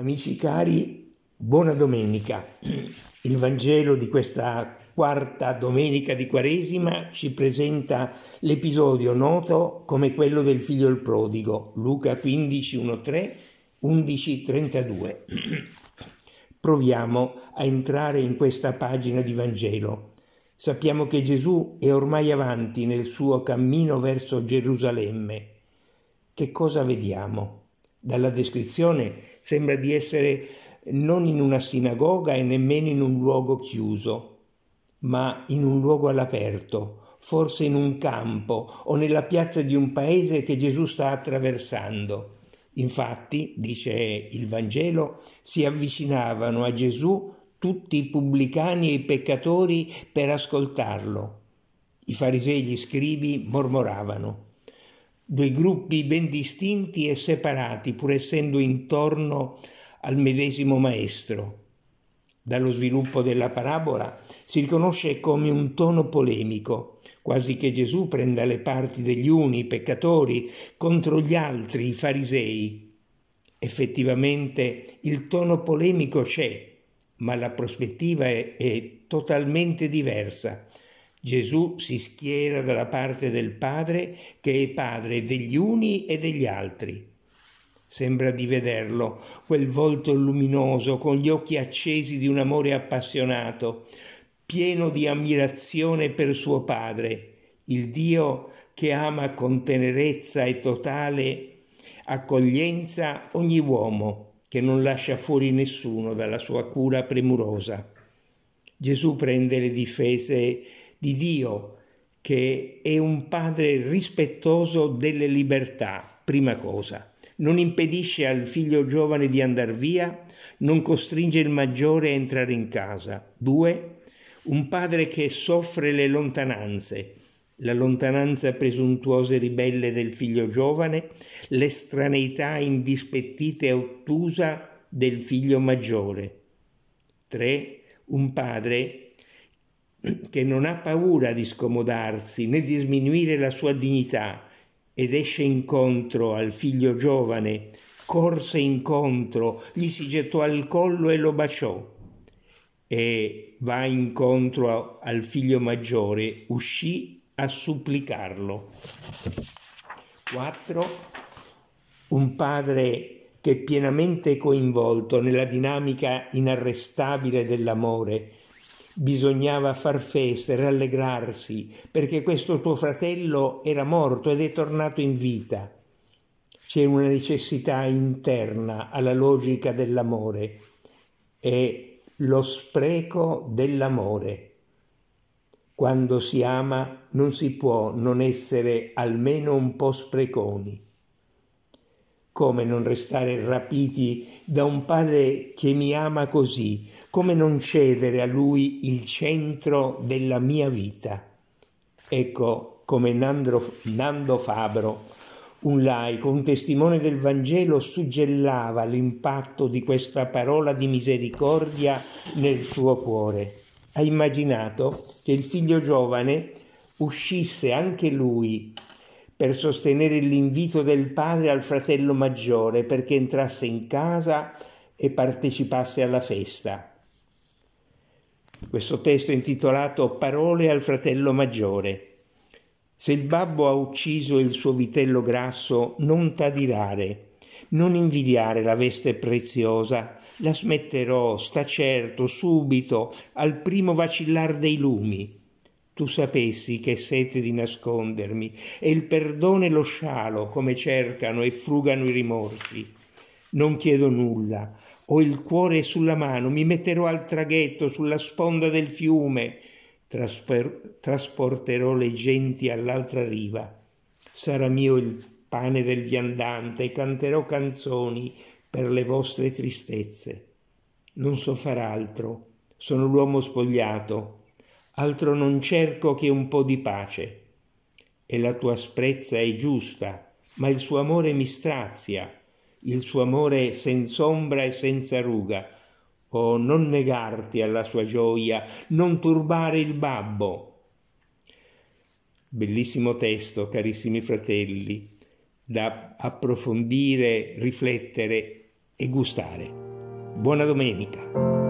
Amici cari, buona domenica. Il Vangelo di questa quarta domenica di Quaresima ci presenta l'episodio noto come quello del figlio il prodigo, Luca 15, 1, 3, 11, 32. Proviamo a entrare in questa pagina di Vangelo. Sappiamo che Gesù è ormai avanti nel suo cammino verso Gerusalemme. Che cosa vediamo? Dalla descrizione sembra di essere non in una sinagoga e nemmeno in un luogo chiuso, ma in un luogo all'aperto, forse in un campo o nella piazza di un paese che Gesù sta attraversando. Infatti, dice il Vangelo, si avvicinavano a Gesù tutti i pubblicani e i peccatori per ascoltarlo. I farisei e gli scribi mormoravano due gruppi ben distinti e separati, pur essendo intorno al medesimo maestro. Dallo sviluppo della parabola si riconosce come un tono polemico, quasi che Gesù prenda le parti degli uni, i peccatori, contro gli altri, i farisei. Effettivamente il tono polemico c'è, ma la prospettiva è, è totalmente diversa Gesù si schiera dalla parte del Padre che è Padre degli uni e degli altri. Sembra di vederlo, quel volto luminoso con gli occhi accesi di un amore appassionato, pieno di ammirazione per suo Padre, il Dio che ama con tenerezza e totale accoglienza ogni uomo, che non lascia fuori nessuno dalla sua cura premurosa. Gesù prende le difese di Dio, che è un padre rispettoso delle libertà, prima cosa. Non impedisce al figlio giovane di andare via, non costringe il maggiore a entrare in casa. Due, un padre che soffre le lontananze, la lontananza presuntuosa e ribelle del figlio giovane, l'estraneità indispettita e ottusa del figlio maggiore. Tre, un padre che non ha paura di scomodarsi né di sminuire la sua dignità ed esce incontro al figlio giovane, corse incontro, gli si gettò al collo e lo baciò e va incontro al figlio maggiore, uscì a supplicarlo. 4. Un padre che è pienamente coinvolto nella dinamica inarrestabile dell'amore, bisognava far festa e rallegrarsi perché questo tuo fratello era morto ed è tornato in vita. C'è una necessità interna alla logica dell'amore, è lo spreco dell'amore. Quando si ama non si può non essere almeno un po' spreconi. Come non restare rapiti da un padre che mi ama così, come non cedere a lui il centro della mia vita. Ecco come Nando, Nando Fabro, un laico, un testimone del Vangelo, suggellava l'impatto di questa parola di misericordia nel suo cuore. Ha immaginato che il figlio giovane uscisse anche lui per sostenere l'invito del padre al fratello maggiore perché entrasse in casa e partecipasse alla festa. Questo testo è intitolato Parole al fratello maggiore. Se il babbo ha ucciso il suo vitello grasso, non t'adirare, non invidiare la veste preziosa, la smetterò, sta certo, subito, al primo vacillar dei lumi. Tu sapessi che sete di nascondermi, e il perdono e lo scialo come cercano e frugano i rimorsi. Non chiedo nulla, ho il cuore sulla mano, mi metterò al traghetto sulla sponda del fiume, Trasper- trasporterò le genti all'altra riva. Sarà mio il pane del viandante e canterò canzoni per le vostre tristezze. Non so far altro, sono l'uomo spogliato, altro non cerco che un po' di pace. E la tua asprezza è giusta, ma il suo amore mi strazia il suo amore senza ombra e senza ruga. Oh, non negarti alla sua gioia, non turbare il babbo. Bellissimo testo, carissimi fratelli, da approfondire, riflettere e gustare. Buona domenica.